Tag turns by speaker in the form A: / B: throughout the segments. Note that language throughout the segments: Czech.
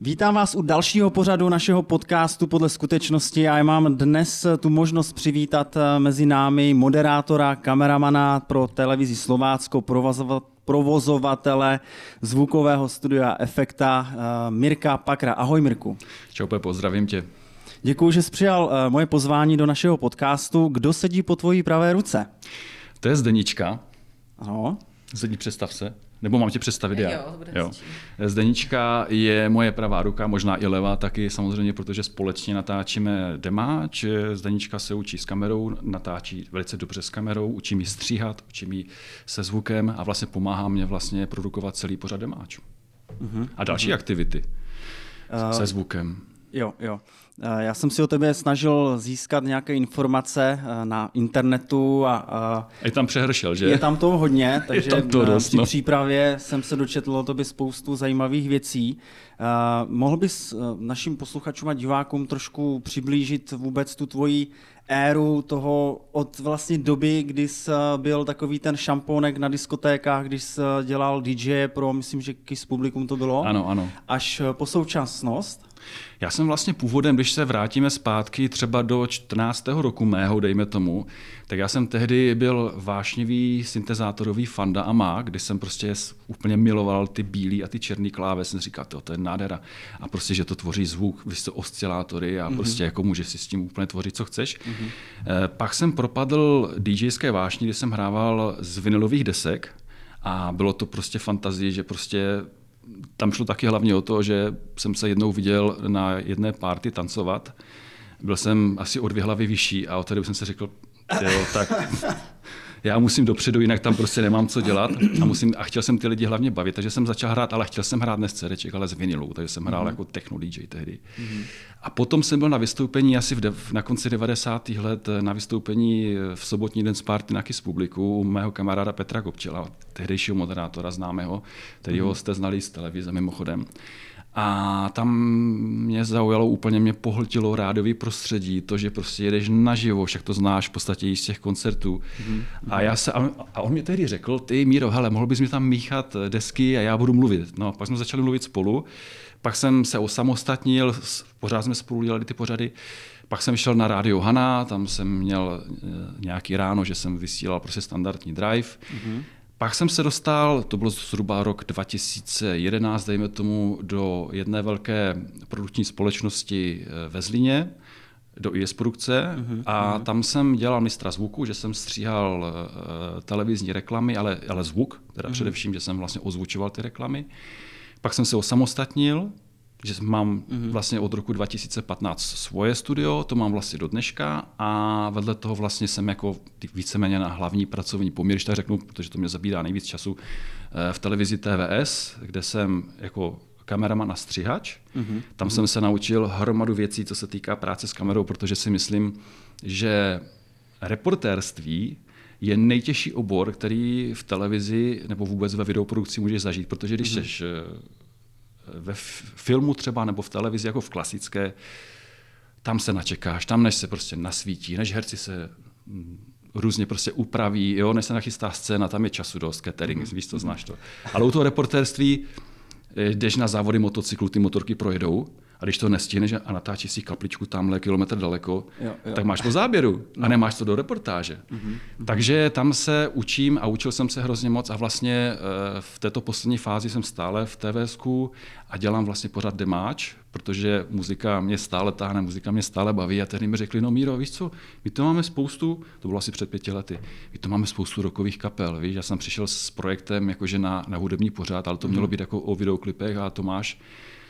A: Vítám vás u dalšího pořadu našeho podcastu podle skutečnosti. Já mám dnes tu možnost přivítat eh, mezi námi moderátora, kameramana pro televizi Slovácko, provozovatele zvukového studia Efekta eh, Mirka Pakra. Ahoj Mirku.
B: Čau Pepo, zdravím tě.
A: Děkuji, že jsi přijal eh, moje pozvání do našeho podcastu. Kdo sedí po tvojí pravé ruce?
B: To je Zdenička.
A: Ano.
B: Zdení, představ se. Nebo mám tě představit já?
C: Jo, jo.
B: Zdenička je moje pravá ruka, možná i levá taky samozřejmě, protože společně natáčíme demáč. Zdenička se učí s kamerou, natáčí velice dobře s kamerou, učí mi stříhat, učí mi se zvukem a vlastně pomáhá mě vlastně produkovat celý pořad demáčů. Uh-huh. A další uh-huh. aktivity uh, se zvukem.
A: Jo, jo. Eh, já jsem si o tebe snažil získat nějaké informace eh, na internetu a... a
B: je tam přehršel, že?
A: Je tam toho hodně, takže
B: tam to dost,
A: při no. přípravě jsem se dočetl o tobě spoustu zajímavých věcí. Mohl bys našim posluchačům a divákům trošku přiblížit vůbec tu tvoji éru toho od vlastně doby, kdy jsi byl takový ten šampónek na diskotékách, když jsi dělal DJ pro, myslím, že Kiss Publikum to bylo.
B: Ano, ano.
A: Až po současnost.
B: Já jsem vlastně původem, když se vrátíme zpátky třeba do 14. roku mého, dejme tomu, tak já jsem tehdy byl vášnivý syntezátorový fanda a má, kdy jsem prostě úplně miloval ty bílé a ty černý kláve, jsem říkal, to, to je nádhera. A prostě, že to tvoří zvuk, vy jste oscilátory a mm-hmm. prostě jako můžeš si s tím úplně tvořit, co chceš. Mm-hmm. Pak jsem propadl DJské vášni, kdy jsem hrával z vinilových desek a bylo to prostě fantazie, že prostě tam šlo taky hlavně o to, že jsem se jednou viděl na jedné party tancovat. Byl jsem asi o dvě hlavy vyšší a od té jsem si řekl, jo, tak já musím dopředu, jinak tam prostě nemám co dělat a, musím, a chtěl jsem ty lidi hlavně bavit, takže jsem začal hrát, ale chtěl jsem hrát ne z CDček, ale z vinilu, takže jsem hrál mm-hmm. jako techno DJ tehdy. Mm-hmm. A potom jsem byl na vystoupení asi v de, na konci 90. let na vystoupení v sobotní den z party na Kiss Publiku u mého kamaráda Petra Kopčela, tehdejšího moderátora známého, kterýho mm-hmm. jste znali z televize mimochodem. A tam mě zaujalo úplně, mě pohltilo rádový prostředí, to, že prostě jedeš naživo, však to znáš v podstatě i z těch koncertů. Mm-hmm. A, já se, a on mě tehdy řekl, ty Míro, hele, mohl bys mi tam míchat desky a já budu mluvit. No, pak jsme začali mluvit spolu, pak jsem se osamostatnil, pořád jsme spolu dělali ty pořady, pak jsem šel na rádio Hana, tam jsem měl eh, nějaký ráno, že jsem vysílal prostě standardní drive. Mm-hmm. Pak jsem se dostal, to bylo zhruba rok 2011, dejme tomu, do jedné velké produkční společnosti eh, ve Zlíně, do IS produkce uh-huh, a uh-huh. tam jsem dělal mistra zvuku, že jsem stříhal uh, televizní reklamy, ale, ale zvuk, teda uh-huh. především, že jsem vlastně ozvučoval ty reklamy. Pak jsem se osamostatnil, že mám mm-hmm. vlastně od roku 2015 svoje studio, to mám vlastně do dneška a vedle toho vlastně jsem jako víceméně na hlavní pracovní poměr, když tak řeknu, protože to mě zabírá nejvíc času, eh, v televizi TVS, kde jsem jako kameraman a střihač. Mm-hmm. Tam mm-hmm. jsem se naučil hromadu věcí, co se týká práce s kamerou, protože si myslím, že reportérství je nejtěžší obor, který v televizi nebo vůbec ve videoprodukci můžeš zažít, protože když mm-hmm. jsi ve filmu třeba nebo v televizi jako v klasické, tam se načekáš, tam než se prostě nasvítí, než herci se mm, různě prostě upraví, jo, než se nachystá scéna, tam je času dost, catering, mm-hmm. víš to, znáš to. Ale u toho reportérství eh, jdeš na závody motocyklu, ty motorky projedou a když to nestihneš a natáčíš si kapličku tamhle kilometr daleko, jo, jo. tak máš to záběru no. a nemáš to do reportáže. Mm-hmm. Takže tam se učím a učil jsem se hrozně moc a vlastně eh, v této poslední fázi jsem stále v TVSku a dělám vlastně pořád demáč, protože muzika mě stále táhne, muzika mě stále baví a tehdy mi řekli, no Míro, víš co, my to máme spoustu, to bylo asi před pěti lety, my to máme spoustu rokových kapel, víš, já jsem přišel s projektem jakože na, na hudební pořád, ale to mělo mhm. být jako o videoklipech a to máš Eh,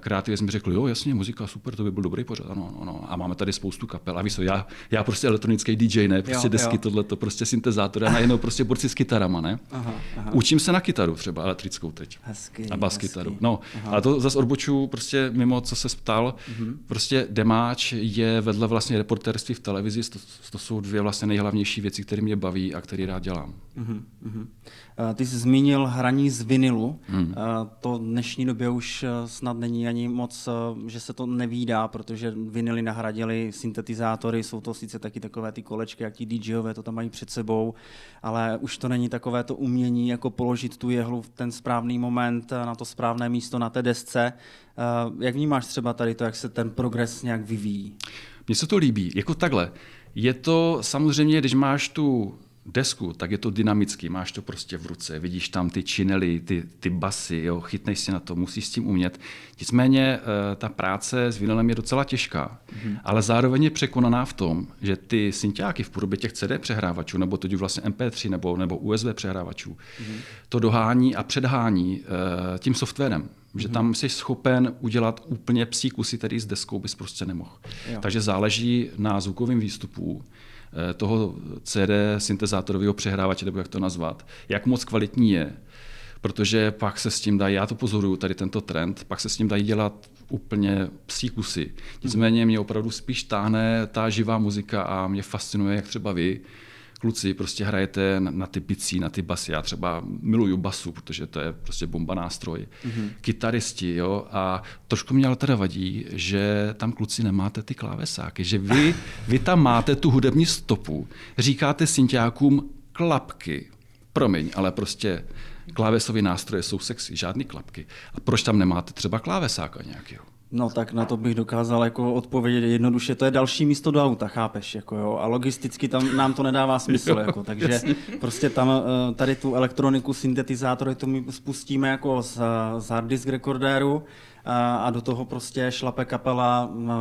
B: kreativě jsme řekli, jo, jasně, muzika, super, to by byl dobrý pořad, ano, ano, ano. A máme tady spoustu kapel. A víš já, já prostě elektronický DJ, ne, prostě
A: Jo,
B: desky, tohle, to prostě syntezátor a najednou prostě borci s kytarama, ne?
A: Aha, aha.
B: Učím se na kytaru třeba elektrickou teď.
A: Hezky,
B: A bas kytaru. No, ale to zase odbočuju prostě mimo, co se ptal.
A: Mhm.
B: Prostě demáč je vedle vlastně reportérství v televizi, to, to jsou dvě vlastně nejhlavnější věci, které mě baví a které rád dělám.
A: Mhm, mhm. Eh, Ty jsi zmínil hraní z vinilu.
B: Hmm.
A: Eh, To v dnešní době už eh, snad není ani moc, eh, že se to nevídá, protože vinily nahradily syntetizátory, jsou to sice taky takové ty kolečky, jak ti DJové to tam mají před sebou, ale už to není takové to umění, jako položit tu jehlu v ten správný moment eh, na to správné místo na té desce. Eh, Jak vnímáš třeba tady to, jak se ten progres nějak vyvíjí?
B: Mně se to líbí. Jako takhle. Je to samozřejmě, když máš tu desku, tak je to dynamický, máš to prostě v ruce, vidíš tam ty činely, ty, ty basy, jo, chytneš si na to, musíš s tím umět. Nicméně eh, ta práce s vinylem je docela těžká, mm-hmm. ale zároveň je překonaná v tom, že ty synťáky v podobě těch CD přehrávačů, nebo teď už vlastně MP3 nebo, nebo USB přehrávačů, mm-hmm. to dohání a předhání eh, tím softwarem. Že tam jsi schopen udělat úplně psí kusy, který s deskou bys prostě nemohl.
A: Jo.
B: Takže záleží na zvukovém výstupu toho CD syntezátorového přehrávače, nebo jak to nazvat, jak moc kvalitní je. Protože pak se s tím dají, já to pozoruju, tady tento trend, pak se s tím dají dělat úplně psí kusy. Nicméně mě opravdu spíš táhne ta živá muzika a mě fascinuje, jak třeba vy, kluci, prostě hrajete na, na ty bicí, na ty basy. Já třeba miluju basu, protože to je prostě bomba nástroj. Mm-hmm. Kytaristi, jo, a trošku mě ale teda vadí, že tam kluci nemáte ty klávesáky, že vy, vy tam máte tu hudební stopu, říkáte synťákům klapky, promiň, ale prostě klávesové nástroje jsou sexy, žádný klapky. A proč tam nemáte třeba klávesáka nějakého?
A: No tak na to bych dokázal jako odpovědět jednoduše, to je další místo do auta, chápeš, jako jo, a logisticky tam nám to nedává smysl,
B: Jo,
A: jako, takže prostě tam eh, tady tu elektroniku, syntetizátory, to my spustíme jako z, z hard disk rekordéru a, a do toho prostě šlape kapela eh,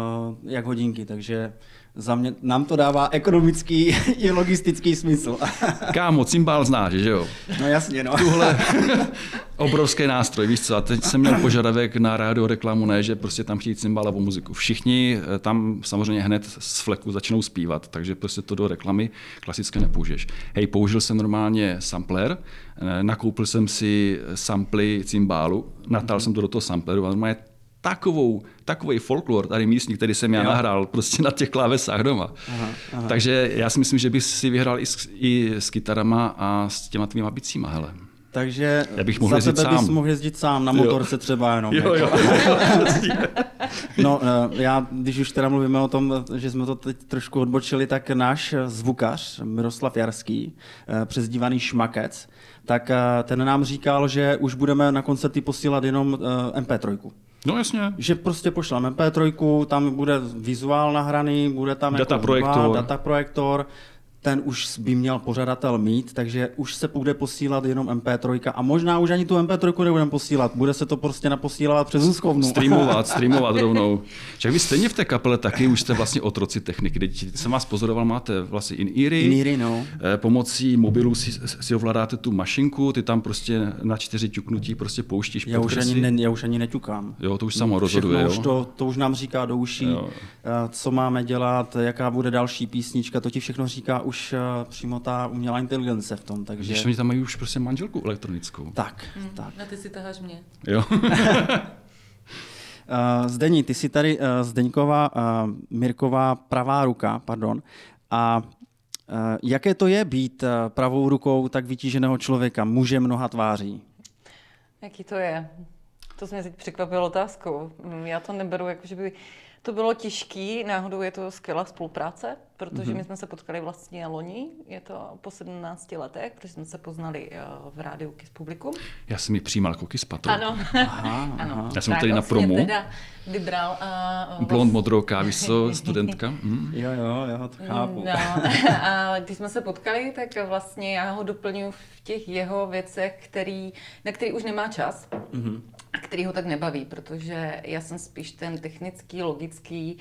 A: jak hodinky, takže za mě, nám to dává ekonomický i logistický smysl.
B: Kámo, cymbál znáš, že jo?
A: no jasně, no.
B: tuhle obrovský nástroj, víš co, a teď jsem měl požadavek na rádio reklamu, ne, že prostě tam chtějí cymbal nebo muziku. Všichni eh, tam samozřejmě hned z fleku začnou zpívat, takže prostě to do reklamy klasické nepoužiješ. Hej, použil jsem normálně sampler, eh, nakoupil jsem si samply cymbálu, natal jsem to do toho sampleru a normálně takovou, takový folklor tady místní, který jsem já
A: Jo.
B: nahrál prostě na těch klávesách doma.
A: Aha, aha.
B: Takže já si myslím, že bych si vyhrál i s, i s kytarama a s těma tvýma bicíma, hele.
A: Takže
B: Já bych mohl
A: za
B: jezdit
A: tebe bys
B: sám.
A: mohl jezdit sám, na
B: Jo.
A: motorce třeba jenom.
B: Jo,
A: jako.
B: jo.
A: No, eh, já, když už teda mluvíme o tom, že jsme to teď trošku odbočili, tak náš zvukař Miroslav Jarský, eh, přezdívaný Šmakec, tak eh, ten nám říkal, že už budeme na koncerty posílat jenom eh, MP3.
B: No jasně.
A: Že prostě pošleme MP3, tam bude vizuál nahraný, bude tam
B: Data
A: jako
B: projektor.
A: hudba, data projektor, ten už by měl pořadatel mít, takže už se bude posílat jenom MP3 a možná už ani tu MP3 nebudeme posílat, bude se to prostě naposílat přes úschovnu.
B: Streamovat, streamovat rovnou. Však vy stejně v té kapele taky už jste vlastně otroci techniky. Teď jsem vás pozoroval, máte vlastně in-eary.
A: In-eary, no.
B: Eh, Pomocí mobilu si, si ovládáte tu mašinku, ty tam prostě na čtyři ťuknutí prostě pouštíš
A: Já už, ani ne, já už ani neťukám.
B: Jo, to už samo rozhoduje,
A: už
B: jo.
A: to, to už nám říká do uší,
B: Jo.
A: eh, co máme dělat, jaká bude další písnička, to ti všechno říká už eh, přímo ta umělá inteligence v tom, takže...
B: Když oni tam mají už prostě manželku elektronickou.
A: Tak, tak.
D: A ty si taháš mě.
B: Jo.
A: Uh, Zdení, ty jsi tady uh, Zdeňková, uh, Mirková pravá ruka, pardon. A uh, jaké to je být uh, pravou rukou tak vytíženého člověka, muže mnoha tváří?
D: Jaký to je? To jsi mě teď překvapil otázkou. Já to neberu jako, že by to bylo těžký, náhodou je to skvělá spolupráce, protože
A: Mhm.
D: my jsme se potkali vlastně loni, je to po 17 letech, protože jsme se poznali eh, v rádiu Kiss Publikum.
B: Já jsem mi přijímal koky z patru.
D: Ano,
A: Aha,
D: ano.
B: Já jsem
D: Tak
B: tady na
D: si
B: promu.
D: teda vybral a...
B: Blond, modrou kávi, co, studentka. Hm.
A: Jo, jo, jo, to chápu.
D: No, a když jsme se potkali, tak vlastně já ho doplňuji v těch jeho věcech, který, na který už nemá čas a který ho tak nebaví, protože já jsem spíš ten technický, logický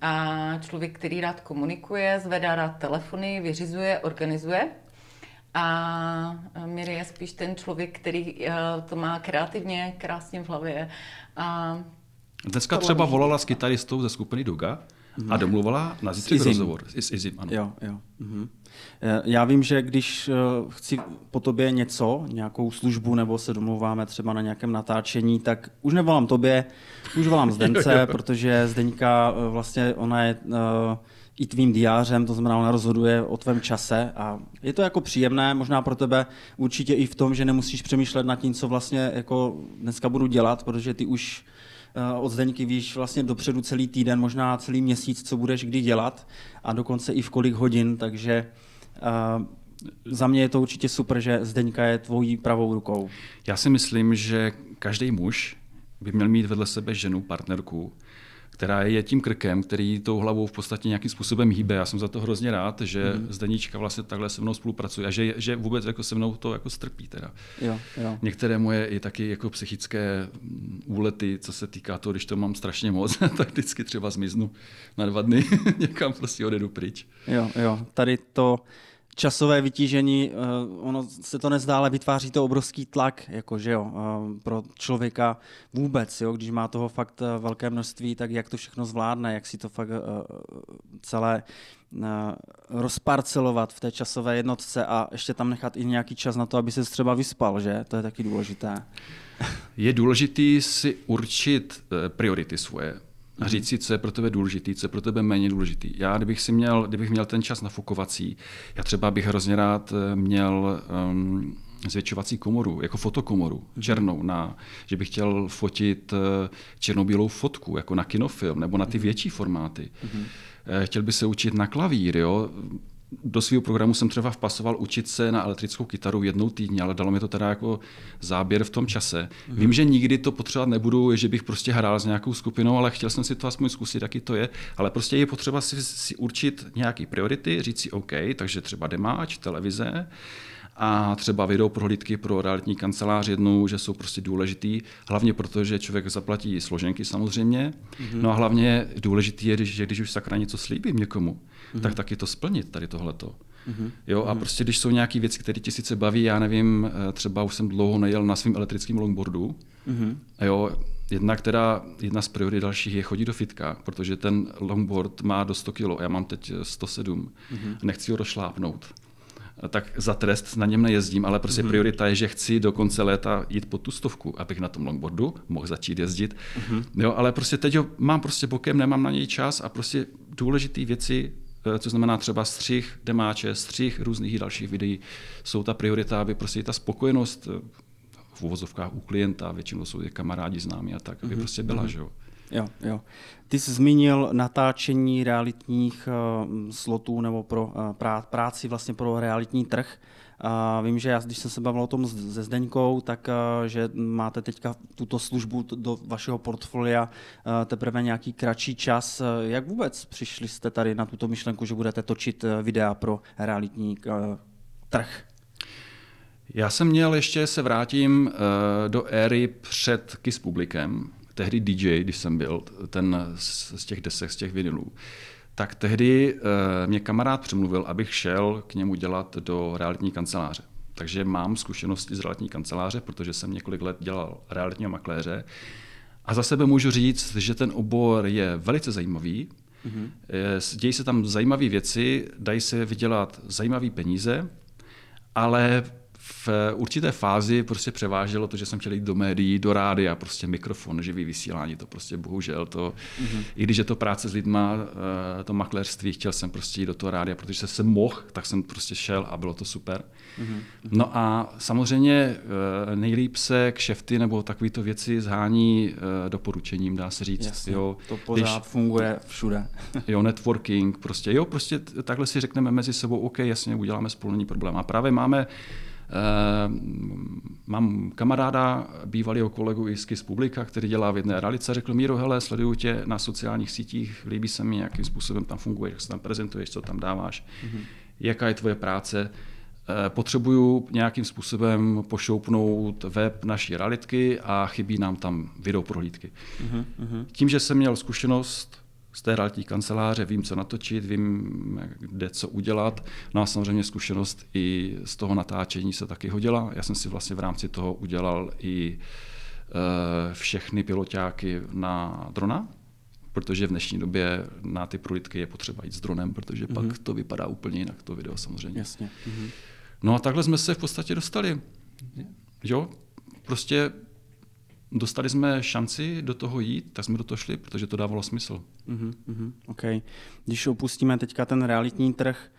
D: a člověk, který rád komunikuje, zvedá rád telefony, vyřizuje, organizuje. A Miri je spíš ten člověk, který eh, to má kreativně, krásně v hlavě a
B: Dneska třeba volala s kytaristou ze skupiny Duga a domluvala na zítřek rozhovor. S Izim, ano.
A: Jo, jo. Mhm. Eh, Já vím, že když eh, chci po tobě něco, nějakou službu, nebo se domluváme třeba na nějakém natáčení, tak už nevolám tobě, už volám Zdence, protože Zdeňka eh, vlastně, ona je i tvým diářem, to znamená, ona rozhoduje o tvém čase a je to jako příjemné, možná pro tebe určitě i v tom, že nemusíš přemýšlet nad tím, co vlastně jako dneska budu dělat, protože ty už od Zdeňky víš vlastně dopředu celý týden, možná celý měsíc, co budeš kdy dělat a dokonce i v kolik hodin, takže za mě je to určitě super, že Zdeňka je tvojí pravou rukou.
B: Já si myslím, že každý muž by měl mít vedle sebe ženu, partnerku, která je tím krkem, který tou hlavou v podstatě nějakým způsobem hýbe. Já jsem za to hrozně rád, že mm. Zdeníčka vlastně takhle se mnou spolupracuje a že, že vůbec jako se mnou to jako strpí. Teda.
A: Jo, jo.
B: Některé moje i taky jako psychické mm, úlety, co se týká toho, když to mám strašně moc, tak vždycky třeba zmiznu na dva dny, někam prostě odedu pryč.
A: Jo, jo. Tady to časové vytížení, eh, ono se to nezdá, ale vytváří to obrovský tlak, jakože jo, eh, pro člověka vůbec, jo, když má toho fakt eh, velké množství, tak jak to všechno zvládne, jak si to fakt celé rozparcelovat v té časové jednotce a ještě tam nechat i nějaký čas na to, aby se třeba vyspal, že? To je taky důležité.
B: Je důležitý si určit priority svoje a říct si, co je pro tebe důležitý, co je pro tebe méně důležitý. Já, kdybych si měl, kdybych měl ten čas nafukovací, já třeba bych hrozně rád měl um, zvětšovací komoru, jako fotokomoru, černou, na, že bych chtěl fotit černobílou fotku, jako na kinofilm, nebo na ty větší formáty. Chtěl bych se učit na klavír, jo? Do svého programu jsem třeba vpasoval učit se na elektrickou kytaru jednou týdně, ale dalo mi to teda jako záběr v tom čase. Mm-hmm. Vím, že nikdy to potřebovat nebudu, že bych prostě hrál s nějakou skupinou, ale chtěl jsem si to aspoň zkusit, jaký to je. Ale prostě je potřeba si, si určit nějaké priority, říct si OK, takže třeba demáč, televize, a třeba video prohlídky pro realitní kancelář jednou, že jsou prostě důležitý, hlavně proto, že člověk zaplatí složenky samozřejmě, mm-hmm. no a hlavně důležitý je, že když už sakra něco slíbím někomu, mm-hmm. tak taky to splnit tady tohleto. Mm-hmm. Jo, a prostě když jsou nějaké věci, které ti sice baví, já nevím, třeba už jsem dlouho nejel na svém elektrickém longboardu, mm-hmm. jo, Jedna, která, jedna z priorit dalších je chodit do fitka, protože ten longboard má do 100 kg, já mám teď 107, mm-hmm. nechci ho došlápnout tak za trest na něm nejezdím, ale prostě mm-hmm. priorita je, že chci do konce léta jít pod tu stovku, abych na tom longboardu mohl začít jezdit. Mm-hmm. Jo, ale prostě teď ho mám prostě bokem, nemám na něj čas a prostě důležité věci, co znamená třeba střih demáče, střih různých dalších videí, jsou ta priorita, aby prostě ta spokojenost v uvozovkách u klienta, většinou jsou je kamarádi známí a tak, aby mm-hmm. prostě byla, mm-hmm. že jo.
A: Jo, jo. Ty jsi zmínil natáčení realitních uh, slotů nebo pro uh, prá- práci vlastně pro realitní trh. Uh, vím, že já, když jsem se bavil o tom se Zdeňkou, tak uh, že máte teďka tuto službu t- do vašeho portfolia uh, teprve nějaký kratší čas. Uh, jak vůbec přišli jste tady na tuto myšlenku, že budete točit uh, videa pro realitní uh, trh?
B: Já jsem měl, ještě se vrátím do éry před Kiss Publikem, tehdy DJ, když jsem byl, ten z těch desek, z těch vinilů, tak tehdy uh, mě kamarád přemluvil, abych šel k němu dělat do realitní kanceláře. Takže mám zkušenosti z realitní kanceláře, protože jsem několik let dělal realitního makléře. A za sebe můžu říct, že ten obor je velice zajímavý. Mm-hmm. Dějí se tam zajímavé věci, dají se vydělat zajímavé peníze, ale v určité fázi prostě převáželo to, že jsem chtěl jít do médií, do rádia, prostě mikrofon, živý vysílání, to prostě bohužel to, mm-hmm. i když je to práce s lidma, eh, to makléřství, chtěl jsem prostě jít do toho rádia, protože jsem mohl, tak jsem prostě šel a bylo to super. Mm-hmm. No a samozřejmě eh, nejlíp se kšefty nebo takovéto věci zhání eh, doporučením, dá se říct.
A: Jasně,
B: jo,
A: to pořád když, funguje všude.
B: jo, networking, prostě jo, prostě takhle si řekneme mezi sebou, OK, jasně, uděláme spolu, není problém. A právě máme mám kamaráda, bývalého kolegu i z Publika, který dělá v jedné realice, řekl Míro, hele, sleduju tě na sociálních sítích, líbí se mi, jakým způsobem tam funguješ, jak se tam prezentuješ, co tam dáváš, mm-hmm. jaká je tvoje práce. Uh, potřebuju nějakým způsobem pošoupnout web naší realitky a chybí nám tam videoprohlídky. Mm-hmm. Tím, že jsem měl zkušenost z té realitní kanceláře, vím, co natočit, vím, kde co udělat. No a samozřejmě zkušenost i z toho natáčení se taky hodila. Já jsem si vlastně v rámci toho udělal i všechny pilotáky na drona, protože v dnešní době na ty prolitky je potřeba jít s dronem, protože mm-hmm. pak mhm. to vypadá úplně jinak, to video samozřejmě.
A: Jasně. Mm-hmm.
B: No a takhle jsme se v podstatě dostali. Jo, prostě dostali jsme šanci do toho jít, tak jsme do toho šli, protože to dávalo smysl.
A: Mm-hmm, okay. Když opustíme teďka ten realitní trh,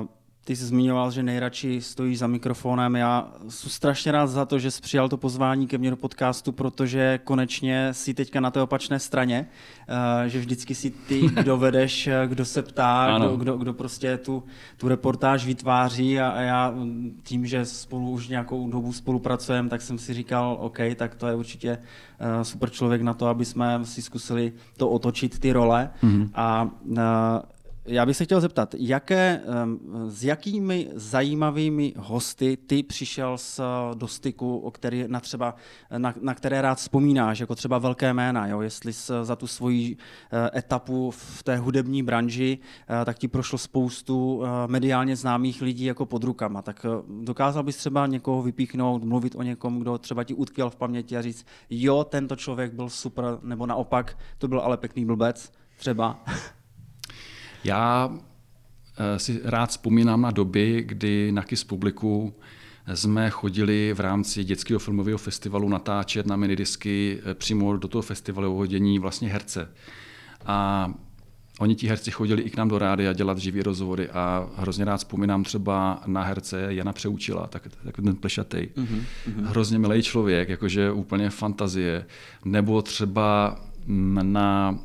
A: uh, ty jsi zmiňoval, že nejradši stojíš za mikrofonem. Já jsem strašně rád za to, že jsi přijal to pozvání ke mně do podcastu, protože konečně si teďka na té opačné straně, uh, že vždycky si ty, kdo vedeš, eh, kdo se ptá, kdo, kdo, kdo prostě tu, tu reportáž vytváří a, a já tím, že spolu už nějakou dobu spolupracujeme, tak jsem si říkal, OK, tak to je určitě uh, super člověk na to, aby jsme si zkusili to otočit, ty role. Mm-hmm. A já bych se chtěl zeptat, jaké, s jakými zajímavými hosty ty přišel s, do styku, o který, na, třeba, na, na které rád vzpomínáš, jako třeba velké jména, jo? jestli jsi za tu svoji eh, etapu v té hudební branži, eh, tak ti prošlo spoustu eh, mediálně známých lidí jako pod rukama. Tak dokázal bys třeba někoho vypíchnout, mluvit o někom, kdo třeba ti utkvěl v paměti a říct, jo, tento člověk byl super, nebo naopak, to byl ale pěkný blbec, třeba.
B: Já eh, si rád vzpomínám na doby, kdy na KIS publiku jsme chodili v rámci dětského filmového festivalu natáčet na minidisky eh, přímo do toho festivalového dění vlastně herce. A oni ti herci chodili i k nám do rády a dělat živý rozhovory a hrozně rád vzpomínám třeba na herce Jana Přeučila, tak, tak ten plešatej. Mm-hmm. Hrozně milý člověk, jakože úplně fantazie. Nebo třeba na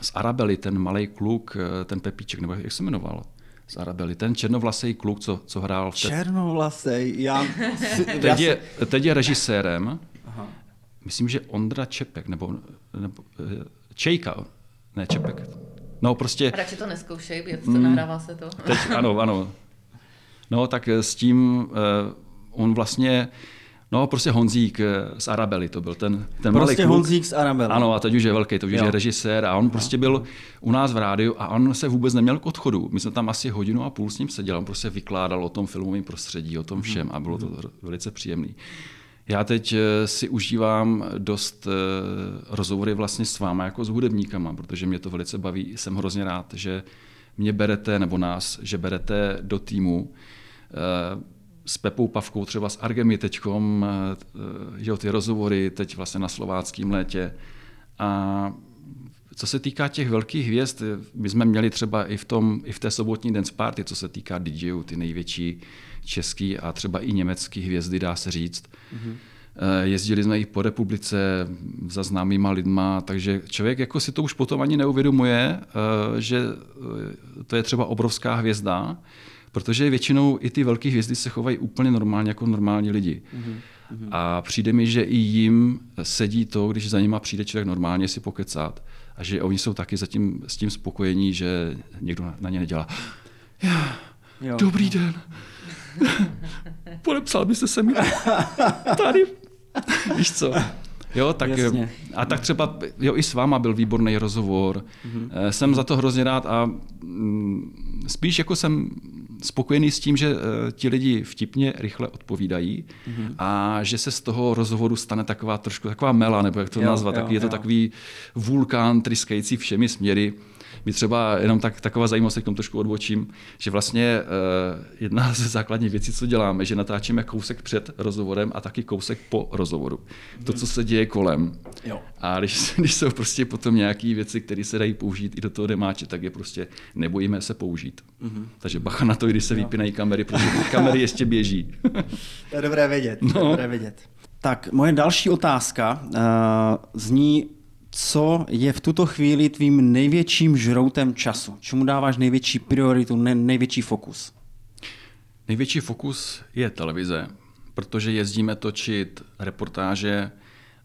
B: z Arabely, ten malý kluk, eh, ten Pepíček, nebo jak se jmenoval? Z Arabely, ten černovlasý kluk, co, co hrál v
A: té... Černovlasý, já...
B: teď, je, teď je režisérem, Aha. myslím, že Ondra Čepek, nebo, nebo eh, Čejka, ne Čepek. No prostě...
D: Radši to neskoušej, to mm, nahrává se to.
B: Teď, ano, ano. No tak s tím uh, on vlastně No, prostě Honzík eh, z Arabely to byl ten, ten
A: Prostě
B: malý
A: kluk. Honzík z Arabely.
B: Ano, a teď už je velký, to už jo. je režisér a on prostě byl u nás v rádiu a on se vůbec neměl k odchodu. My jsme tam asi hodinu a půl s ním seděli, on prostě vykládal o tom filmovém prostředí, o tom mhm. všem a bylo to velice příjemné. Já teď eh, si užívám dost eh, rozhovory vlastně s váma jako s hudebníkama, protože mě to velice baví. Jsem hrozně rád, že mě berete, nebo nás, že berete do týmu s Pepou Pavkou, třeba s Argemi teďkom, eh, jo, ty rozhovory teď vlastně na slováckém létě. A co se týká těch velkých hvězd, my jsme měli třeba i v, tom, i v té sobotní dance party, co se týká DJů, ty největší český a třeba i německý hvězdy, dá se říct. Mm-hmm. Jezdili jsme i po republice za známýma lidma, takže člověk jako si to už potom ani neuvědomuje, eh, že to je třeba obrovská hvězda, Protože většinou i ty velké hvězdy se chovají úplně normálně jako normální lidi. Mm-hmm. A přijde mi, že i jim sedí to, když za nima přijde člověk normálně si pokecat a že oni jsou taky zatím s tím spokojení, že někdo na ně nedělá. Já, jo. Dobrý den. Podepsal byste se mi tady. Víš co? Jo, tak, Jasně. a tak třeba jo, i s váma byl výborný rozhovor. Mm-hmm. Jsem za to hrozně rád a mm, spíš jako jsem spokojený s tím, že uh, ti lidi vtipně rychle odpovídají mm-hmm. a že se z toho rozhovoru stane taková trošku taková mela, nebo jak to jo, nazvat, jo, tak je to jo. takový vulkán tryskající všemi směry. My třeba jenom tak, taková zajímavost, k tomu trošku odbočím, že vlastně uh, jedna ze základních věcí, co děláme, že natáčíme kousek před rozhovorem a taky kousek po rozhovoru. To, co se děje kolem. Jo. A když, když jsou prostě potom nějaké věci, které se dají použít i do toho demáče, tak je prostě nebojíme se použít. Mm-hmm. Takže bacha na to, když se vypínají kamery, protože kamery ještě běží.
A: to je dobré vědět. No. To je no. dobré vědět. Tak, moje další otázka uh, zní, co je v tuto chvíli tvým největším žroutem času? Čemu dáváš největší prioritu, ne, největší fokus?
B: Největší fokus je televize, protože jezdíme točit reportáže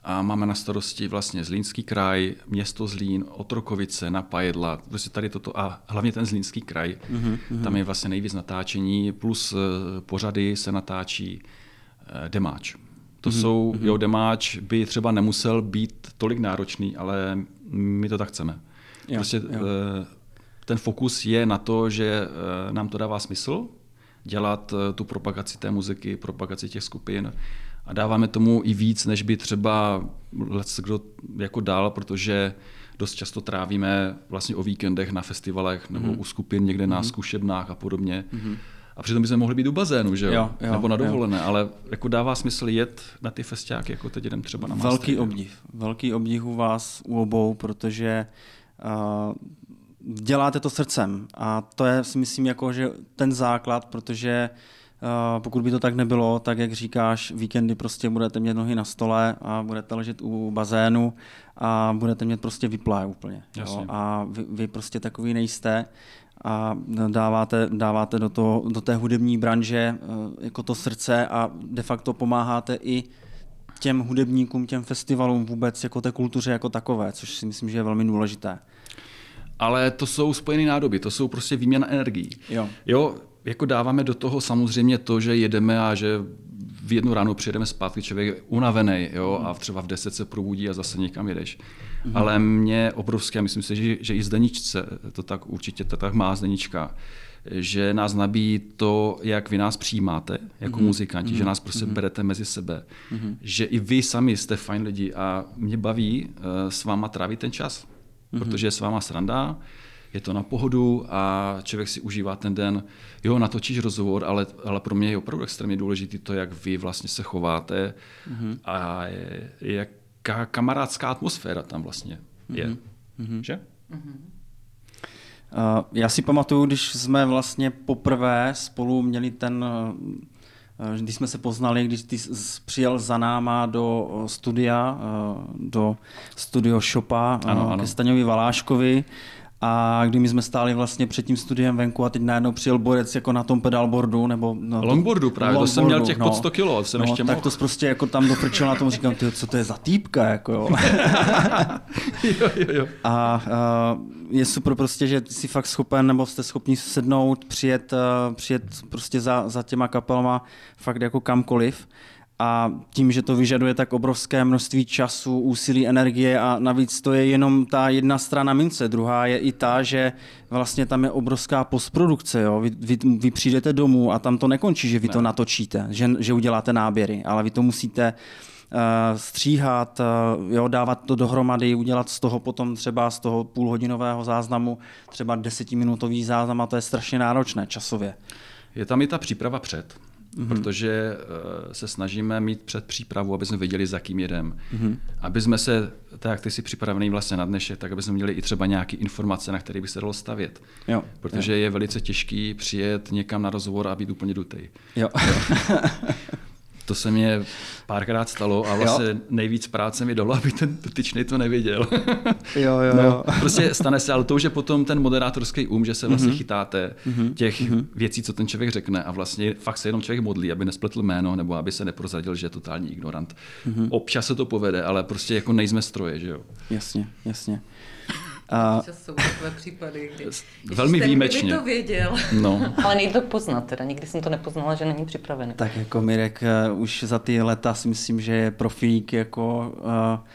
B: a máme na starosti vlastně Zlínský kraj, město Zlín, Otrokovice, Napajedla, prostě tady toto a hlavně ten Zlínský kraj. Mm-hmm. Tam je vlastně nejvíc natáčení, plus eh, pořady se natáčí eh, Demáč. To mm-hmm. jsou, mm-hmm. jo, demáč by třeba nemusel být tolik náročný, ale my to tak chceme. Jo, prostě jo. Eh, ten fokus je na to, že nám to dává smysl dělat tu propagaci té muziky, propagaci těch skupin a dáváme tomu i víc, než by třeba kdo jako dál, protože dost často trávíme vlastně o víkendech na festivalech nebo mm. u skupin někde na mm. zkušebnách a podobně. Mm. A přitom bychom mohli být u bazénu, že jo? jo, jo nebo na dovolené, jo. ale jako dává smysl jet na ty festiáky, jako teď jdem třeba na
A: master, Velký obdiv. Velký obdiv u vás, u obou, protože uh, děláte to srdcem a to je si myslím jako, že ten základ, protože Uh, pokud by to tak nebylo, tak jak říkáš, víkendy prostě budete mít nohy na stole a budete ležet u bazénu a budete mít prostě vyplá úplně. Jo? A vy, vy prostě takový nejste a dáváte, dáváte do, toho, do té hudební branže uh, jako to srdce a de facto pomáháte i těm hudebníkům, těm festivalům vůbec jako té kultuře jako takové, což si myslím, že je velmi důležité.
B: Ale to jsou spojené nádoby, to jsou prostě výměna energií.
A: Jo.
B: jo, jako dáváme do toho samozřejmě to, že jedeme a že v jednu ráno přijedeme zpátky, člověk je unavený jo, a třeba v 10 se probudí a zase někam jedeš. Mm. Ale mě obrovské, a myslím si, že, že i Zdeničce, to tak určitě to tak má Zdenička, že nás nabíjí to, jak vy nás přijímáte jako mm. muzikanti, mm. že nás prostě mm. berete mezi sebe, mm. že i vy sami jste fajn lidi a mě baví uh, s váma trávit ten čas, mm. protože je s váma sranda, je to na pohodu a člověk si užívá ten den. Jo, natočíš rozhovor, ale, ale pro mě je opravdu extrémně důležité to, jak vy vlastně se chováte mm-hmm. a je, jaká kamarádská atmosféra tam vlastně je. Mm-hmm. Že? Mm-hmm.
A: Uh, já si pamatuju, když jsme vlastně poprvé spolu měli ten uh, když jsme se poznali, když ty přijel za náma do studia, do studio Shopa ano, ano. ke Staňovi Valáškovi a kdy my jsme stáli vlastně před tím studiem venku a teď najednou přijel borec jako na tom pedalboardu nebo
B: na longboardu právě, longboardu, to jsem měl těch no, pod 100 kilo, jsem
A: no,
B: ještě
A: tak mohl. to prostě jako tam doprčel na tom, říkám, ty, co to je za týpka, jako jo.
B: jo, jo, jo.
A: A uh, je super prostě, že jsi fakt schopen, nebo jste schopni sednout, přijet, uh, přijet prostě za, za těma kapelama fakt jako kamkoliv a tím, že to vyžaduje tak obrovské množství času, úsilí, energie a navíc to je jenom ta jedna strana mince. Druhá je i ta, že vlastně tam je obrovská postprodukce. Jo? Vy, vy, vy přijdete domů a tam to nekončí, že vy ne. to natočíte, že, že uděláte náběry, ale vy to musíte uh, stříhat, uh, jo, dávat to dohromady, udělat z toho potom třeba z toho půlhodinového záznamu třeba desetiminutový záznam a to je strašně náročné časově.
B: Je tam i ta příprava před mm-hmm. protože uh, se snažíme mít před přípravu, aby jsme věděli, za kým jedem. Mm-hmm. Aby jsme se, tak jak ty jsi připravený vlastně na dnešek, tak aby jsme měli i třeba nějaké informace, na které by se dalo stavět.
A: Jo.
B: Protože jo. je velice těžký přijet někam na rozhovor a být úplně dutej.
A: Jo. jo.
B: To se mě párkrát stalo a vlastně jo. nejvíc práce mi dalo, aby ten dotyčný to nevěděl.
A: jo, jo,
B: no,
A: jo.
B: Prostě stane se, ale to už je potom ten moderátorský um, že se vlastně mm-hmm. chytáte mm-hmm. těch mm-hmm. věcí, co ten člověk řekne a vlastně fakt se jenom člověk modlí, aby nespletl jméno nebo aby se neprozradil, že je totální ignorant. Mm-hmm. Občas se to povede, ale prostě jako nejsme stroje, že jo.
A: Jasně, jasně.
D: A... jsou takové případy, kdy...
B: Velmi ten, výjimečně.
D: to věděl.
B: No.
D: Ale nejde to poznat, teda nikdy jsem to nepoznala, že není připravený.
A: Tak jako Mirek uh, už za ty leta si myslím, že je profík jako uh,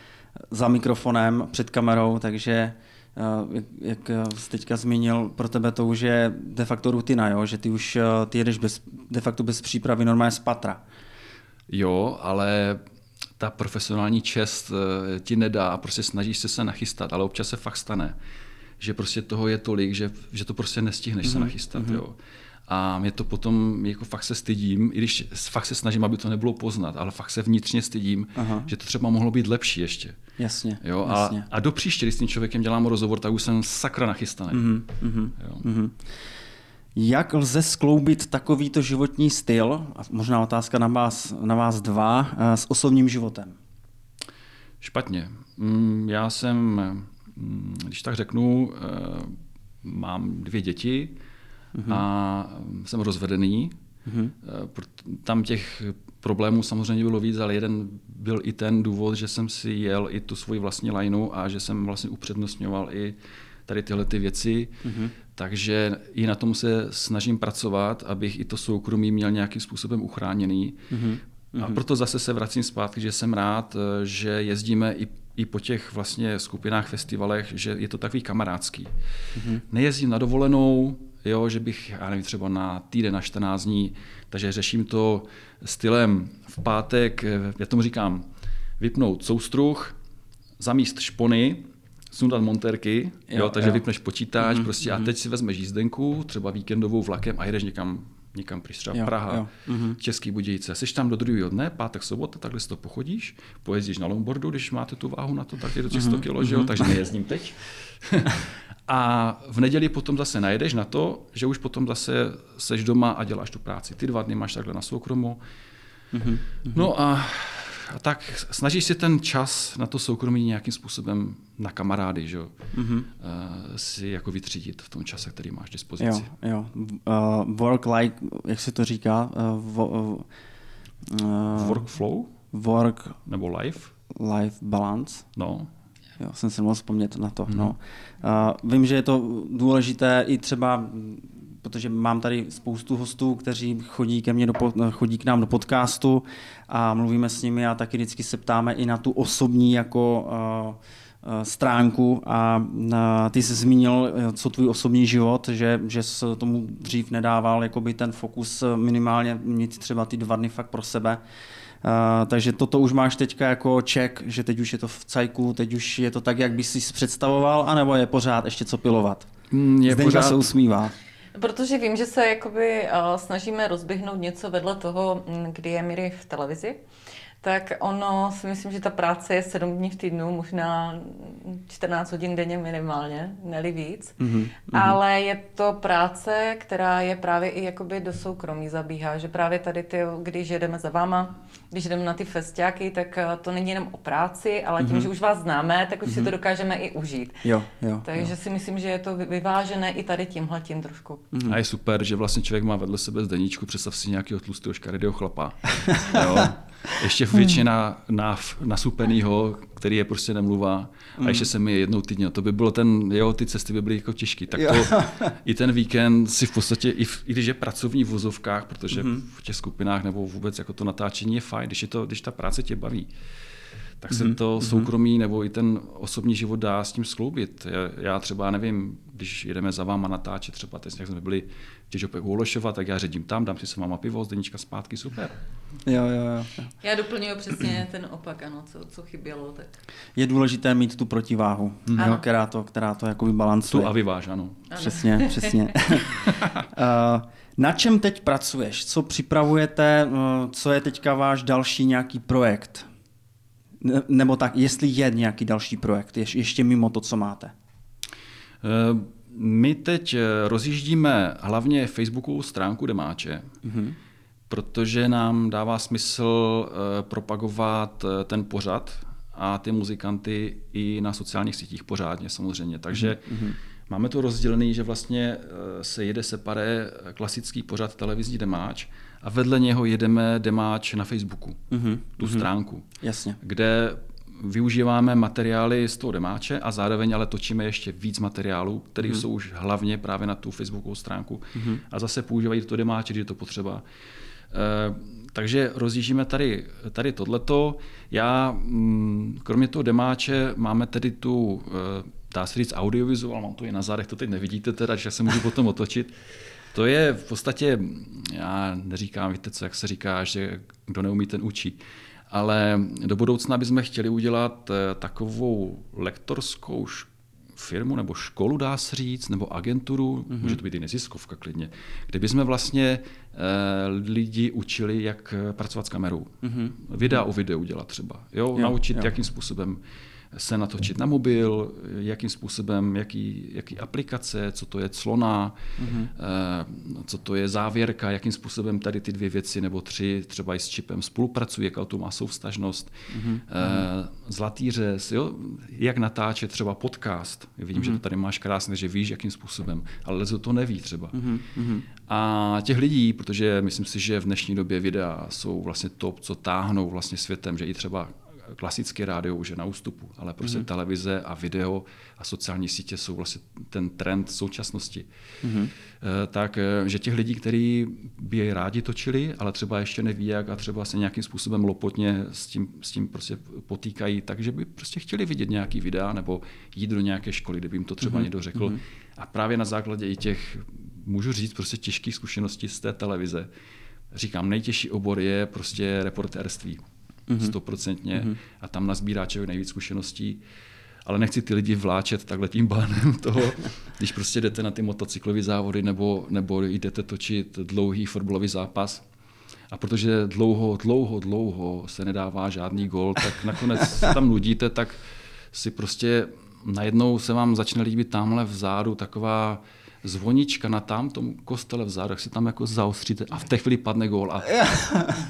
A: za mikrofonem, před kamerou, takže uh, jak, jak jsi teďka zmínil, pro tebe to už je de facto rutina, jo? že ty už ty jedeš bez, de facto bez přípravy normálně z patra.
B: Jo, ale ta profesionální čest eh, ti nedá a prostě snažíš se se nachystat, ale občas se fakt stane, že prostě toho je tolik, že, že to prostě nestihneš mm-hmm. se mhm, nachystat. Mm-hmm. Jo. A mě to potom, jako fakt se stydím, i když fakt se snažím, aby to nebylo poznat, ale fakt se vnitřně stydím, Aha. že to třeba mohlo být lepší ještě.
A: Jasně.
B: Jo?
A: jasně.
B: A, a do příště, když s tím člověkem dělám rozhovor, tak už jsem sakra nachystaný. Mm-hmm.
A: Jo. Mm-hmm. Jak lze skloubit takovýto životní styl, a možná otázka na vás, na vás dva, eh, s osobním životem?
B: Špatně. Mm, já jsem, mm, když tak řeknu, eh, mám dvě děti mm-hmm. a jsem rozvedený. Mm-hmm. Tam těch problémů samozřejmě bylo víc, ale jeden byl i ten důvod, že jsem si jel i tu svoji vlastní lineu a že jsem vlastně upřednostňoval i tady tyhle ty věci. Mm-hmm. Takže i na tom se snažím pracovat, abych i to soukromí měl nějakým způsobem uchráněný. Mm-hmm. A proto zase se vracím zpátky, že jsem rád, eh, že jezdíme i, i po těch vlastně skupinách, festivalech, že je to takový kamarádský. Mm-hmm. Nejezdím na dovolenou, jo, že bych, já nevím, třeba na týden, na 14 dní, takže řeším to stylem v pátek, eh, já tomu říkám, vypnout soustruh, zamíst špony, sundat monterky, jo, jo, takže jo. vypneš počítač mm-hmm, prostě mm-hmm. a mhm. teď si vezmeš jízdenku, třeba víkendovou vlakem a jedeš někam někam pryč, třeba jo, Praha, jo. Mm-hmm. Český Budějice. Jsi tam do druhého dne, pátek, sobota, takhle si to pochodíš, pojezdíš na longboardu, když máte tu váhu na to, tak je to 100 mm-hmm. kg, že jo, takže nejezdím teď. a v neděli potom zase najedeš na to, že už potom zase seš doma a děláš tu práci. Ty dva dny máš takhle na soukromu. Mm-hmm. No a tak snažíš si ten čas na to soukromí nějakým způsobem na kamarády, že? Mm-hmm. Uh, si jako vytřídit v tom čase, který máš dispozici.
A: Jo, jo. Uh, work like, jak se to říká? Uh, vo, uh,
B: Workflow?
A: Work...
B: Nebo life?
A: Life balance.
B: No.
A: Jo, jsem si mohl vzpomnět na to. Mm-hmm. No. Uh, vím, že je to důležité i třeba protože mám tady spoustu hostů, kteří chodí, ke mně do, chodí k nám do podcastu a mluvíme s nimi a taky vždycky se ptáme i na tu osobní jako uh, stránku a ty jsi zmínil, co tvůj osobní život, že, že jsi tomu dřív nedával jakoby ten fokus minimálně mít třeba ty dva dny fakt pro sebe. Uh, takže toto už máš teďka jako ček, že teď už je to v cajku, teď už je to tak, jak bys si představoval, anebo je pořád ještě co pilovat?
B: Mm, je
A: Zdenka
B: pořád...
A: se usmívá.
D: Protože vím, že se jakoby uh, snažíme rozběhnout něco vedle toho, mm, kdy je Miri v televizi tak ono si myslím, že ta práce je sedm dní v týdnu, možná 14 hodin denně minimálně, neli víc. Mm-hmm. Ale je to práce, která je právě i jakoby do soukromí zabíhá, že právě tady ty, když jedeme za váma, když jdeme na ty festiáky, tak eh, to není jenom o práci, ale tím, mm-hmm. že už vás známe, tak už mm-hmm. si to mhm. dokážeme i užít.
A: Jo, jo,
D: Takže
A: jo.
D: si myslím, že je to vyvážené i tady tímhle tím trošku.
B: Mm-hmm. A je super, že vlastně člověk má vedle sebe zdeníčku, představ si nějakého tlustého škaredého chlapa. jo. Ještě většina na, nasupenýho, který je prostě nemluvá a ještě se mi jednou týdně. To by bylo ten, jo, ty cesty by byly jako těžké. Tak to, i ten víkend si v podstatě, i, v, i když je pracovní v vozovkách, protože mm-hmm. v těch skupinách nebo vůbec jako to natáčení je fajn, když, je to, když ta práce tě baví tak se mm-hmm. to mhm. soukromí nebo i ten osobní život dá s tím skloubit. Já, já třeba nevím, když jedeme za váma natáčet, třeba teď jak jsme byli v Těžopech u Olešova, tak já ředím tam, dám si s váma pivo, z deníčka zpátky, super.
A: Jo, jo, jo.
D: Já doplňuji přesně ten opak, ano, co, co chybělo. Tak.
A: Je důležité mít tu protiváhu, mm. jo, která to, která to jako vybalancuje.
B: Tu a vyváž, ano.
A: ano. Přesně, přesně. uh, na čem teď pracuješ? Co připravujete? Uh, co je teďka váš další nějaký projekt? Nebo tak, jestli je nějaký další projekt, ještě mimo to, co máte?
B: Eh, my teď eh, rozjíždíme hlavně Facebookovou stránku Demáče, mm-hmm. protože nám dává smysl eh, propagovat ten pořad a ty muzikanty i na sociálních sítích pořádně samozřejmě. Takže mm-hmm. máme to rozdělený, že vlastně se jede separé klasický pořad televizní Demáč, a vedle něho jedeme demáč na Facebooku, mm-hmm. tu mm-hmm. stránku,
A: Jasně.
B: kde využíváme materiály z toho demáče a zároveň ale točíme ještě víc materiálů, které mm-hmm. jsou už hlavně právě na tu Facebookovou stránku mm-hmm. a zase používají to demáče, když je to potřeba. E, takže rozjíždíme tady, tady tohleto. Já, mm, kromě toho demáče, máme tedy tu, e, dá se říct, audiovizuál, mám to i na zádech, to teď nevidíte teda, že se můžu potom otočit. To je v podstatě, já neříkám, víte co, jak se říká, že kdo neumí, ten učí. Ale do budoucna bychom chtěli udělat eh, takovou lektorskou firmu nebo školu, dá se říct, nebo agenturu, mm-hmm. může to být i neziskovka klidně, kde bychom vlastně e, lidi učili, jak pracovat s kamerou. Mm-hmm. Videa o videu dělat třeba. Jo, jo naučit, jo. jakým způsobem se natočit na mobil, jakým způsobem, jaký, jaký aplikace, co to je clona, mm-hmm. co to je závěrka, jakým způsobem tady ty dvě věci nebo tři třeba i s čipem spolupracují, jaká to má souvstažnost, mm-hmm. zlatý řez, jo? jak natáčet třeba podcast. Vidím, mm-hmm. že to tady máš krásně, že víš, jakým způsobem, ale Lezo to neví třeba. Mm-hmm. A těch lidí, protože myslím si, že v dnešní době videa jsou vlastně top, co táhnou vlastně světem, že i třeba klasické rádio už je na ústupu, ale prostě mm-hmm. televize a video a sociální sítě jsou vlastně ten trend současnosti. Mm-hmm. Tak, eh, že těch lidí, kteří by je rádi točili, ale třeba ještě neví jak a třeba se nějakým způsobem lopotně s tím, s tím prostě potýkají, takže by prostě chtěli vidět nějaký videa nebo jít do nějaké školy, kde by jim to třeba mm-hmm. někdo řekl. Mm-hmm. A právě na základě i těch můžu říct prostě těžké zkušenosti z té televize. Říkám, nejtěžší obor je prostě reportérství. Mhm. Stoprocentně. Mm-hmm. A tam nazbírá člověk nejvíc zkušeností. Ale nechci ty lidi vláčet takhle tím bánem toho, když prostě jdete na ty motocyklové závody nebo, nebo jdete točit dlouhý fotbalový zápas. A protože dlouho, dlouho, dlouho se nedává žádný gol, tak nakonec tam nudíte, tak si prostě najednou se vám začne líbit tamhle vzadu taková zvonička na tam tom kostele vzadu, jak si tam jako zaostříte a v té chvíli padne gól. A,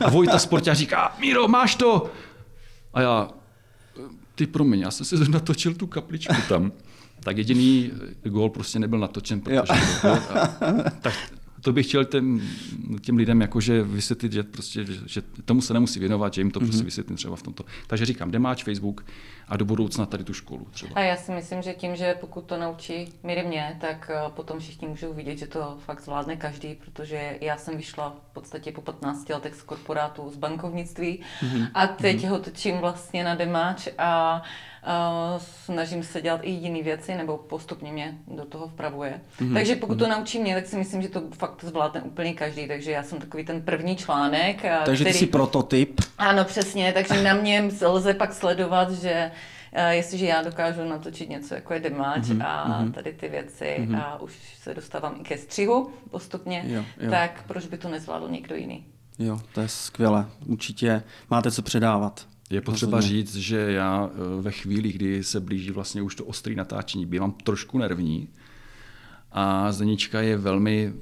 B: a Vojta Sportia říká, Míro, máš to? A já, ty promiň, já jsem si natočil tu kapličku tam. Tak jediný gól prostě nebyl natočen, protože... To, a, tak to bych chtěl těm, těm lidem jakože vysvětlit, že, prostě, že, že tomu se nemusí věnovat, že jim to mm-hmm. prostě vysvětlím třeba v tomto. Takže říkám, demáč Facebook a do budoucna tady tu školu třeba.
D: A já si myslím, že tím, že pokud to naučí míry mě, tak eh, potom všichni můžou vidět, že to fakt zvládne každý, protože já jsem vyšla v podstatě po 15 letech z korporátu, z bankovnictví mm-hmm. a teď mm-hmm. ho točím vlastně na demáč a Uh, snažím se dělat i jiné věci, nebo postupně mě do toho vpravuje. Mm-hmm. Takže pokud to mhm. naučí mě, tak si myslím, že to fakt zvládne úplně každý. Takže já jsem takový ten první článek.
A: Takže který... ty jsi prototyp.
D: Ano, přesně. Takže na mě lze pak sledovat, že Uh, jestliže já dokážu natočit něco jako je demáč mm-hmm, a mm-hmm. tady ty věci mm-hmm. a už se dostávám i ke střihu postupně, jo, jo. tak proč by to nezvládl někdo jiný?
A: Jo, to je skvělé. Určitě máte co předávat.
B: Je potřeba Rozumím. říct, že já eh, ve chvíli, kdy se blíží vlastně už to ostrý natáčení, bývám trošku nervní a Zenička je velmi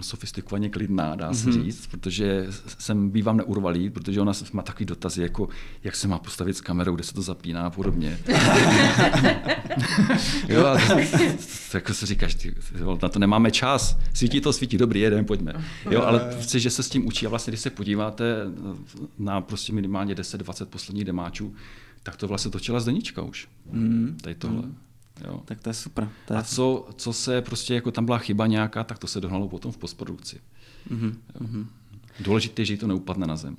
B: sofistikovaně klidná, dá se mm-hmm. říct, protože jsem bývám neurvalý, protože ona má takový dotazy, jako jak se má postavit s kamerou, kde se to zapíná a podobně. jo, a to, to, jako se říkáš, ty, na to nemáme čas, svítí to, svítí, dobrý, jeden, pojďme. Jo, ale prostě, že se s tím učí a vlastně, když se podíváte na prostě minimálně 10-20 posledních demáčů, tak to vlastně točila Zdenička už. Mm. Tady tohle. Mm.
A: Jo. Tak to je super. To je
B: a co, co se prostě, jako tam byla chyba nějaká, tak to se dohnalo potom v postprodukci. Mm-hmm. Důležité je, že to neupadne na zem.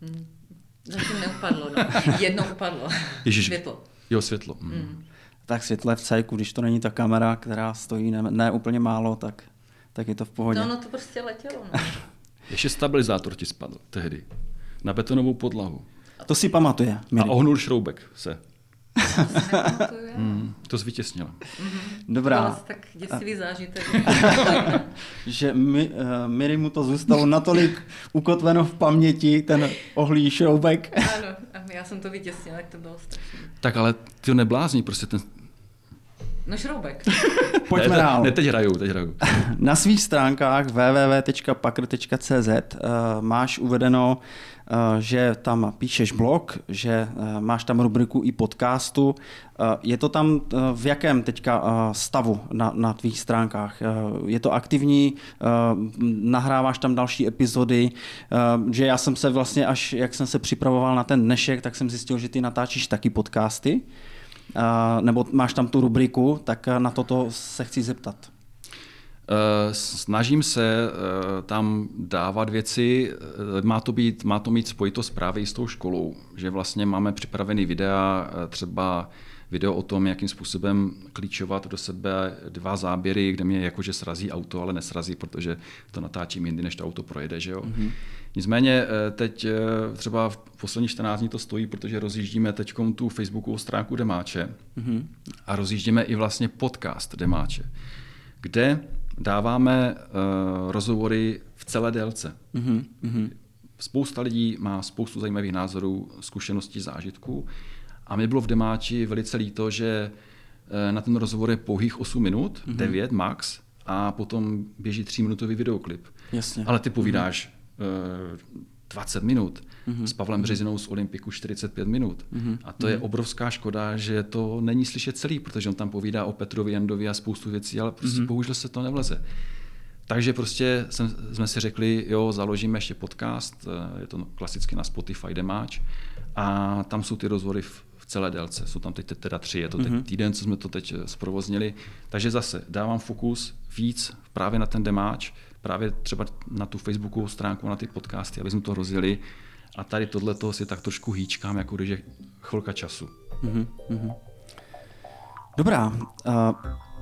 D: Mm. Zatím neupadlo, no. Jedno upadlo. Ježiš. Světlo.
B: Jo, světlo. Mm. Mm.
A: Tak světle v cajku, když to není ta kamera, která stojí ne, ne úplně málo, tak, tak je to v pohodě.
D: No, no to prostě letělo. No.
B: Ještě stabilizátor ti spadl tehdy. Na betonovou podlahu.
A: To si pamatuje.
B: Milý. A ohnul šroubek se. Mm, to zvítěznila.
A: Mm-hmm. Dobrá.
D: To tak děsivý zážitek.
A: že mi, uh, Mirimu to zůstalo natolik ukotveno v paměti, ten ohlý šroubek.
D: ano, já jsem to vytěsnila, jak to bylo strašné.
B: Tak ale ty neblázní, prostě ten,
D: No šroubek.
A: Pojďme ne, dál.
B: Ne, teď hraju, teď hraju.
A: Na svých stránkách www.pakr.cz uh, eh, máš uvedeno, uh, že tam píšeš blog, že uh, máš tam rubriku i podcastu. Uh, je to tam v jakém teďka stavu na, na tvých stránkách? Je to aktivní? Nahráváš tam další epizody? Že já jsem se vlastně, až jak jsem se připravoval na ten dnešek, tak jsem zjistil, že ty natáčíš taky podcasty nebo máš tam tu rubriku, tak na toto se chci zeptat.
B: Eh, snažím se eh, tam dávat věci, eh, má to, být, má to mít spojitost právě i s tou školou, že vlastně máme připravený videa, třeba video o tom, jakým způsobem klíčovat do sebe dva záběry, kde mě jakože srazí auto, ale nesrazí, protože to natáčím jindy, než to auto projede. Že jo? Mm-hmm. Nicméně teď třeba v posledních 14 dní to stojí, protože rozjíždíme teď tu facebookovou stránku Demáče mm-hmm. a rozjíždíme i vlastně podcast Demáče, kde dáváme uh, rozhovory v celé délce. Mm-hmm. Spousta lidí má spoustu zajímavých názorů, zkušeností, zážitků a mě bylo v Demáči velice líto, že na ten rozhovor je pouhých 8 minut, mm-hmm. 9 max, a potom běží 3-minutový videoklip.
A: Jasně.
B: Ale ty povídáš 20 minut, mm-hmm. s Pavlem Březinou z Olympiku 45 minut. Mm-hmm. A to mm-hmm. je mhm. obrovská škoda, že to není slyšet celý, protože on tam povídá o Petrovi Jandovi a spoustu věcí, ale prostě mm-hmm. bohužel se to nevleze. Takže prostě jsem, jsme si řekli, jo, založíme ještě podcast, eh, je to klasicky na Spotify Demáč a tam jsou ty rozhovory v, v celé délce. Jsou tam teď teda tři, je to teď mm-hmm. týden, co jsme to teď eh, zprovoznili. Takže zase dávám fokus víc právě na ten Demáč, právě třeba na tu Facebookovou stránku, na ty podcasty, aby jsme to rozjeli. A tady tohle toho si tak trošku hýčkám, jako když je chvilka času. Mm-hmm.
A: Dobrá. Uh,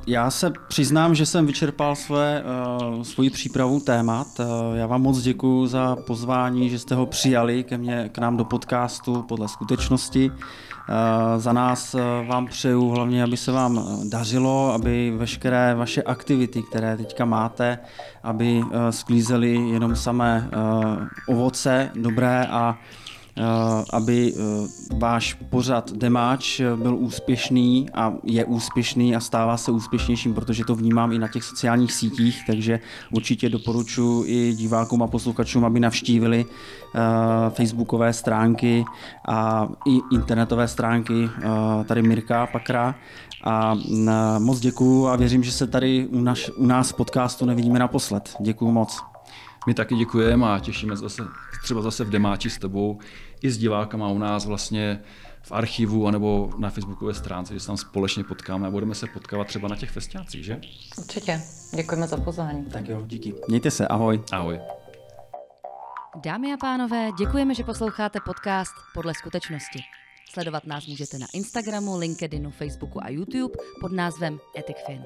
A: já se přiznám, že jsem vyčerpal své, uh, svoji přípravu témat. Uh, já vám moc děkuji za pozvání, že jste ho přijali ke mně, k nám do podcastu podle skutečnosti. Uh, za nás vám přeju hlavně, aby se vám dařilo, aby veškeré vaše aktivity, které teďka máte, aby sklízely jenom samé ovoce dobré a aby eh, váš pořad Demáč byl úspěšný a je úspěšný a stává se úspěšnějším, protože to vnímám i na těch sociálních sítích, takže určitě doporučuji i divákům a posluchačům, aby navštívili eh, facebookové stránky a i internetové stránky tady Mirka Pakra. A moc děkuju a věřím, že se tady u, naš, u nás v podcastu nevidíme naposled. Děkuju moc.
B: My taky děkujeme a těšíme zase, třeba zase v Demáči s tebou i s divákama u nás vlastně v archivu anebo na facebookové stránce, že se tam společně potkáme a budeme se potkávat třeba na těch festiácích, že?
D: Určitě. Děkujeme za pozvání.
A: Tak jo, díky. Mějte se, ahoj.
B: Ahoj.
C: Dámy a pánové, děkujeme, že posloucháte podcast Podle skutečnosti. Sledovat nás můžete na Instagramu, LinkedInu, Facebooku a YouTube pod názvem EthicFin.